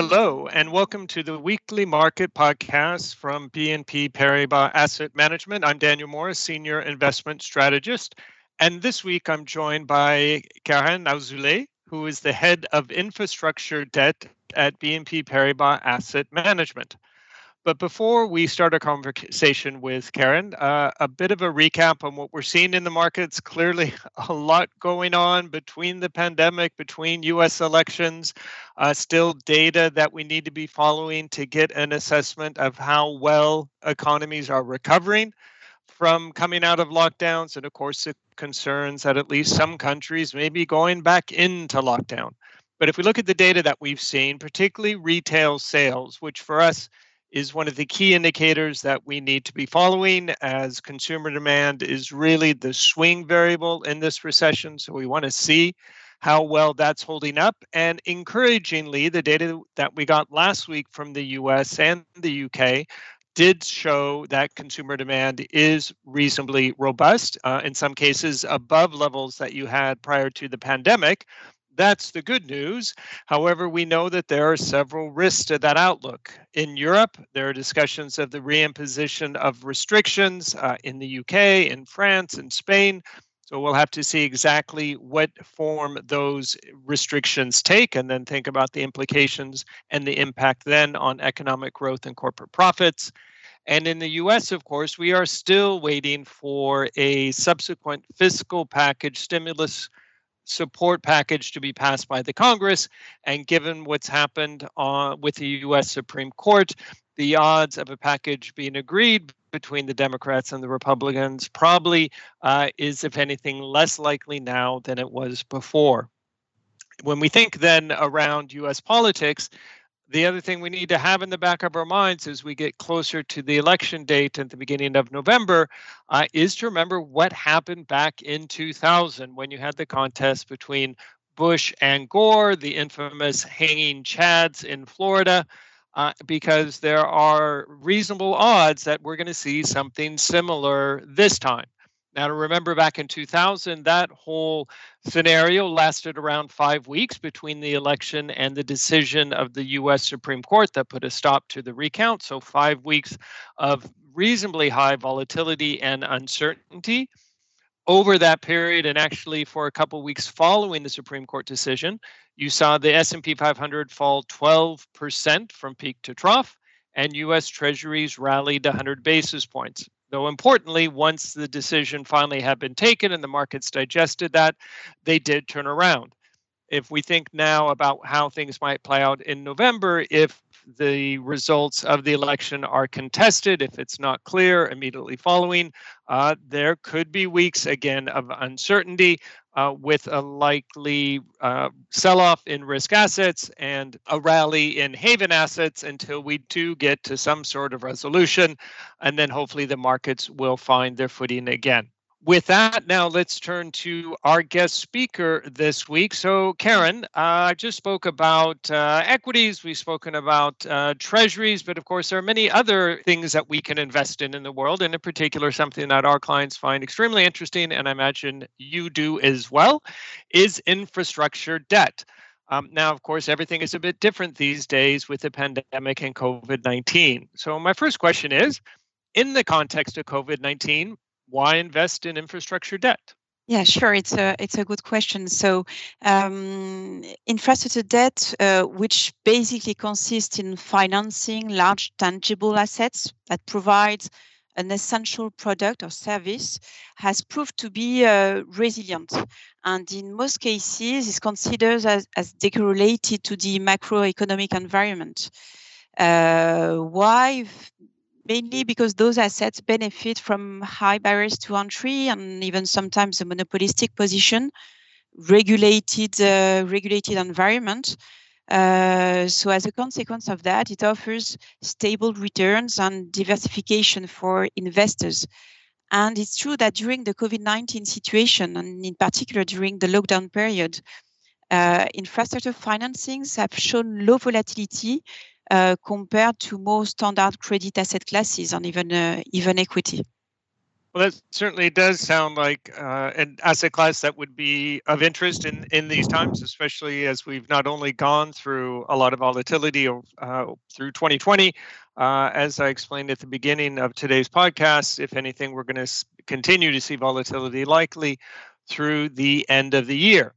Hello, and welcome to the weekly market podcast from BNP Paribas Asset Management. I'm Daniel Morris, Senior Investment Strategist. And this week I'm joined by Karen Azoulay, who is the head of infrastructure debt at BNP Paribas Asset Management. But before we start our conversation with Karen, uh, a bit of a recap on what we're seeing in the markets. Clearly, a lot going on between the pandemic, between US elections, uh, still data that we need to be following to get an assessment of how well economies are recovering from coming out of lockdowns. And of course, the concerns that at least some countries may be going back into lockdown. But if we look at the data that we've seen, particularly retail sales, which for us is one of the key indicators that we need to be following as consumer demand is really the swing variable in this recession. So we want to see how well that's holding up. And encouragingly, the data that we got last week from the US and the UK did show that consumer demand is reasonably robust, uh, in some cases above levels that you had prior to the pandemic. That's the good news. However, we know that there are several risks to that outlook. In Europe, there are discussions of the reimposition of restrictions uh, in the UK, in France, in Spain. So we'll have to see exactly what form those restrictions take and then think about the implications and the impact then on economic growth and corporate profits. And in the US, of course, we are still waiting for a subsequent fiscal package stimulus support package to be passed by the Congress. And given what's happened uh, with the U.S. Supreme Court, the odds of a package being agreed between the Democrats and the Republicans probably uh, is, if anything, less likely now than it was before. When we think then around US politics, the other thing we need to have in the back of our minds as we get closer to the election date at the beginning of November uh, is to remember what happened back in 2000 when you had the contest between Bush and Gore, the infamous hanging Chads in Florida, uh, because there are reasonable odds that we're going to see something similar this time. Now, to remember back in 2000, that whole scenario lasted around five weeks between the election and the decision of the US Supreme Court that put a stop to the recount. So, five weeks of reasonably high volatility and uncertainty. Over that period, and actually for a couple weeks following the Supreme Court decision, you saw the S&P 500 fall 12% from peak to trough, and U.S. Treasuries rallied 100 basis points. Though importantly, once the decision finally had been taken and the markets digested that, they did turn around. If we think now about how things might play out in November, if the results of the election are contested, if it's not clear immediately following, uh, there could be weeks again of uncertainty uh, with a likely uh, sell off in risk assets and a rally in haven assets until we do get to some sort of resolution. And then hopefully the markets will find their footing again with that, now let's turn to our guest speaker this week. So, Karen, uh, I just spoke about uh, equities, we've spoken about uh, treasuries, but of course, there are many other things that we can invest in in the world, and in particular, something that our clients find extremely interesting, and I imagine you do as well, is infrastructure debt. Um, now, of course, everything is a bit different these days with the pandemic and COVID 19. So, my first question is in the context of COVID 19, why invest in infrastructure debt? Yeah, sure. It's a it's a good question. So, um, infrastructure debt, uh, which basically consists in financing large tangible assets that provides an essential product or service, has proved to be uh, resilient, and in most cases is considered as, as decorrelated to the macroeconomic environment. Uh, why mainly because those assets benefit from high barriers to entry and even sometimes a monopolistic position, regulated uh, regulated environment. Uh, so as a consequence of that, it offers stable returns and diversification for investors. And it's true that during the COVID-19 situation, and in particular during the lockdown period, uh, infrastructure financings have shown low volatility compared to more standard credit asset classes and even uh, even equity. Well, that certainly does sound like uh, an asset class that would be of interest in, in these times, especially as we've not only gone through a lot of volatility uh, through 2020. Uh, as I explained at the beginning of today's podcast, if anything, we're going to continue to see volatility likely through the end of the year.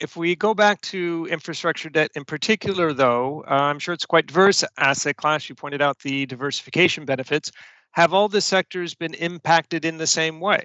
If we go back to infrastructure debt in particular, though, uh, I'm sure it's quite diverse asset class. You pointed out the diversification benefits have all the sectors been impacted in the same way?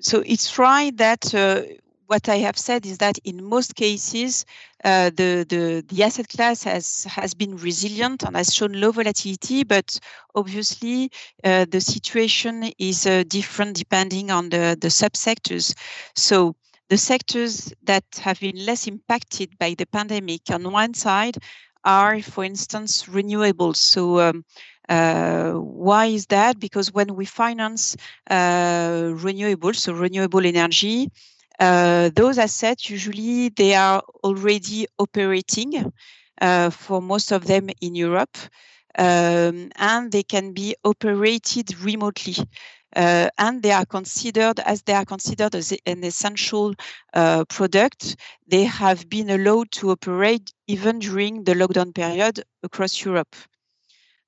So it's right that uh, what I have said is that in most cases, uh, the, the, the asset class has, has been resilient and has shown low volatility, but obviously uh, the situation is uh, different depending on the, the subsectors. So the sectors that have been less impacted by the pandemic on one side are, for instance, renewables. So um, uh, why is that? Because when we finance uh, renewables, so renewable energy, uh, those assets usually they are already operating uh, for most of them in Europe, um, and they can be operated remotely. Uh, and they are considered as they are considered as an essential uh, product. They have been allowed to operate even during the lockdown period across Europe.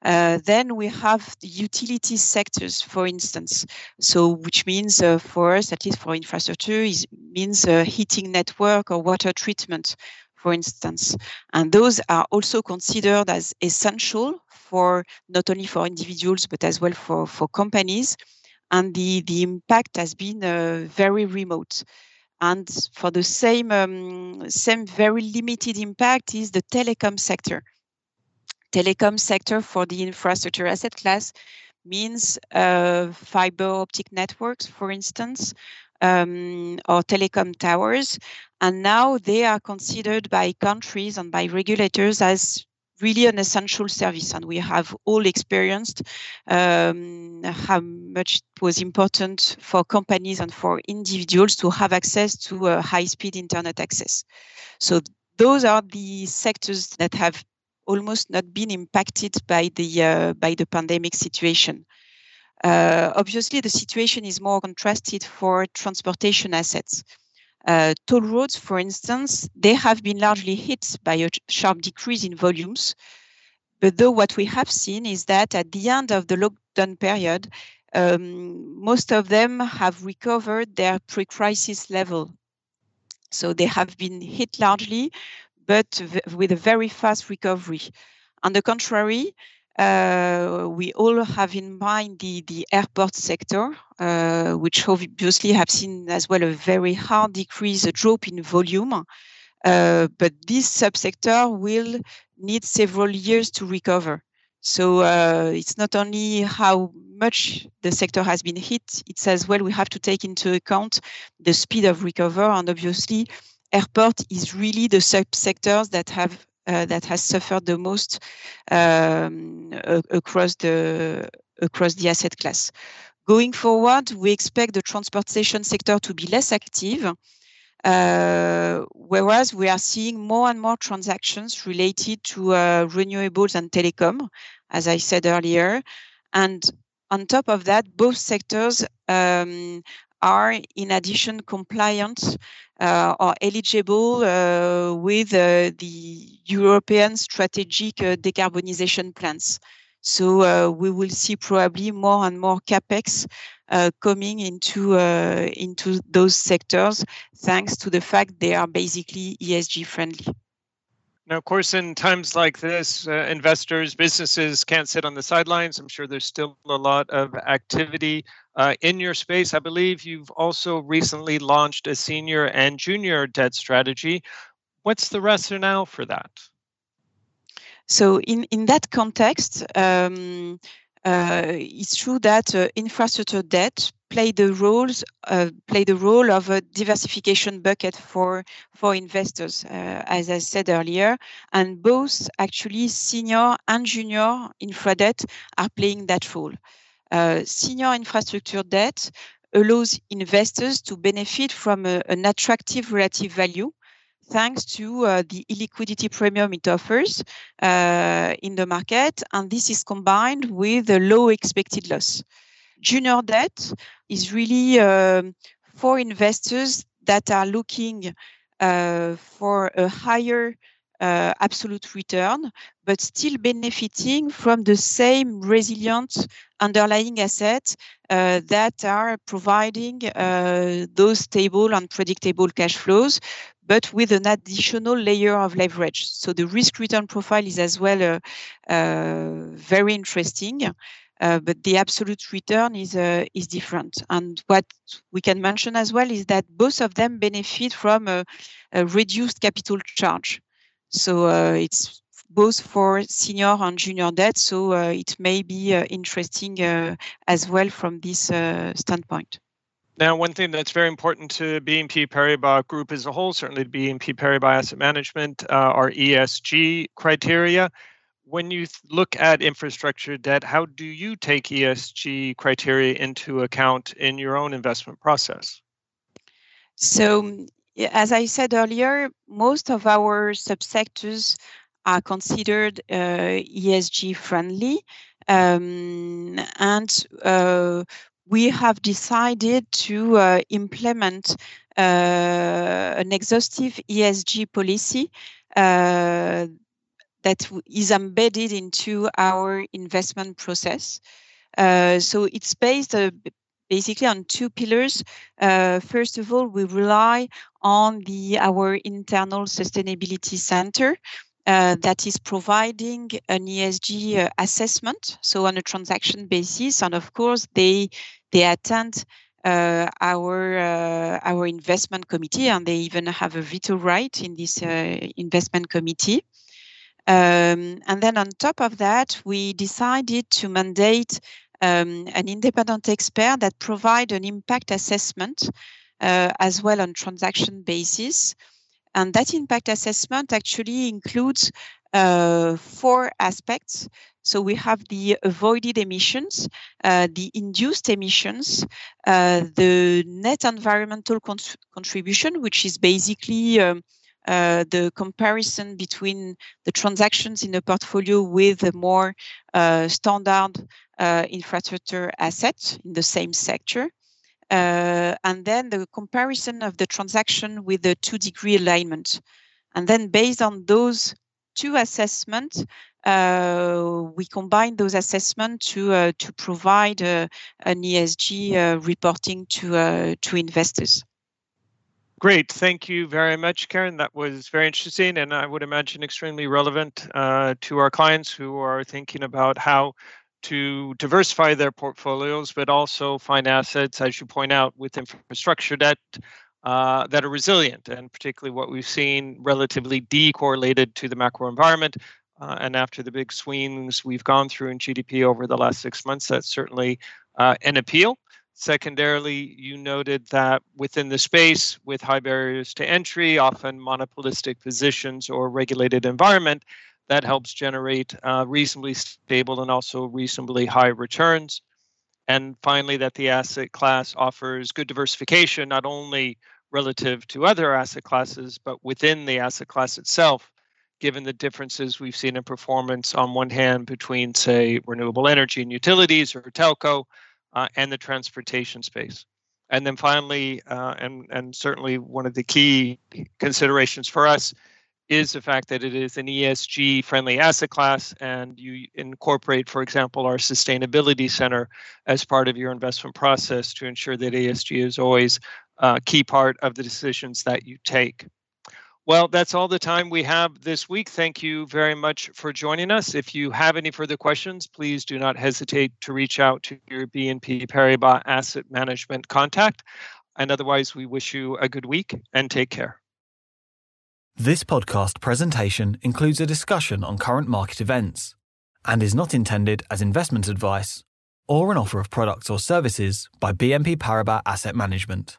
Uh, then we have the utility sectors, for instance. So, which means uh, for us, at least for infrastructure, is means uh, heating network or water treatment, for instance. And those are also considered as essential for not only for individuals but as well for for companies. And the the impact has been uh, very remote. And for the same um, same very limited impact is the telecom sector telecom sector for the infrastructure asset class means uh, fiber optic networks, for instance, um, or telecom towers. And now they are considered by countries and by regulators as really an essential service. And we have all experienced um, how much it was important for companies and for individuals to have access to uh, high speed internet access. So those are the sectors that have almost not been impacted by the uh, by the pandemic situation. Uh, obviously, the situation is more contrasted for transportation assets. Uh, toll roads, for instance, they have been largely hit by a sharp decrease in volumes. But though what we have seen is that at the end of the lockdown period, um, most of them have recovered their pre-crisis level. So they have been hit largely, but with a very fast recovery. On the contrary, we all have in mind the, the airport sector, uh, which obviously have seen as well a very hard decrease, a drop in volume. Uh, but this subsector will need several years to recover. So uh, it's not only how much the sector has been hit, it's as well we have to take into account the speed of recovery and obviously airport is really the subsectors that have uh, that has suffered the most um, across the across the asset class. Going forward, we expect the transportation sector to be less active, uh, whereas we are seeing more and more transactions related to uh, renewables and telecom, as I said earlier. And on top of that, both sectors um, are in addition compliant uh, or eligible uh, with uh, the European strategic decarbonization plans. So we will see probably more and more capex uh, coming into uh, into those sectors thanks to the fact they are basically ESG friendly. Now, of course, in times like this, uh, investors, businesses can't sit on the sidelines. I'm sure there's still a lot of activity uh, in your space. I believe you've also recently launched a senior and junior debt strategy. What's the rationale for that? So, in, in that context, um, uh, it's true that uh, infrastructure debt play the roles uh, play the role of a diversification bucket for for investors, uh, as I said earlier, and both actually senior and junior infra debt are playing that role. Uh, senior infrastructure debt allows investors to benefit from a, an attractive relative value thanks to uh, the illiquidity premium it offers uh, in the market. And this is combined with a low expected loss. Junior debt is really um, for investors that are looking uh, for a higher uh, absolute return, but still benefiting from the same resilient underlying assets uh, that are providing uh, those stable and predictable cash flows, but with an additional layer of leverage. So the risk return profile is as well uh, uh, very interesting. Uh, but the absolute return is uh, is different. And what we can mention as well is that both of them benefit from a, a reduced capital charge. So uh, it's both for senior and junior debt. So uh, it may be uh, interesting as well from this standpoint. Now, one thing that's very important to BNP Paribas Group as a whole, certainly to BNP Paribas Asset Management, are ESG criteria. When you look at infrastructure debt, how do you take ESG criteria into account in your own investment process? So, as I said earlier, most of our subsectors are considered uh, ESG friendly. Um, and uh, we have decided to uh, implement uh, an exhaustive ESG policy uh, that is embedded into our investment process. Uh, so it's based basically on two pillars. Uh, first of all, we rely on the our internal sustainability center. Uh, that is providing an ESG uh, assessment, so on a transaction basis, and of course they they attend uh, our uh, our investment committee, and they even have a veto right in this uh, investment committee. Um, and then on top of that, we decided to mandate um, an independent expert that provide an impact assessment uh, as well on transaction basis. And that impact assessment actually includes uh, four aspects. So we have the avoided emissions, uh, the induced emissions, uh, the net environmental con- contribution, which is basically um, uh, the comparison between the transactions in a portfolio with a more uh, standard uh, infrastructure asset in the same sector. Uh, and then the comparison of the transaction with the two degree alignment. And then based on those two assessments, uh, we combine those assessments to uh, to provide uh, an ESG reporting to to investors. Great. Thank you very much, Karen. That was very interesting and I would imagine extremely relevant uh, to our clients who are thinking about how to diversify their portfolios, but also find assets, as you point out, with infrastructure debt uh, that are resilient, and particularly what we've seen relatively decorrelated to the macro environment. Uh, and after the big swings we've gone through in GDP over the last six months, that's certainly uh, an appeal. Secondarily, you noted that within the space with high barriers to entry, often monopolistic positions or regulated environment, that helps generate uh, reasonably stable and also reasonably high returns. And finally, that the asset class offers good diversification, not only relative to other asset classes, but within the asset class itself, given the differences we've seen in performance on one hand between, say, renewable energy and utilities or telco, uh, and the transportation space. And then finally, uh, and, and certainly one of the key considerations for us is the fact that it is an ESG friendly asset class and you incorporate, for example, our sustainability center as part of your investment process to ensure that ESG is always a key part of the decisions that you take. Well, that's all the time we have this week. Thank you very much for joining us. If you have any further questions, please do not hesitate to reach out to your BNP Paribas Asset Management contact. And otherwise, we wish you a good week and take care. This podcast presentation includes a discussion on current market events and is not intended as investment advice or an offer of products or services by BNP Paribas Asset Management.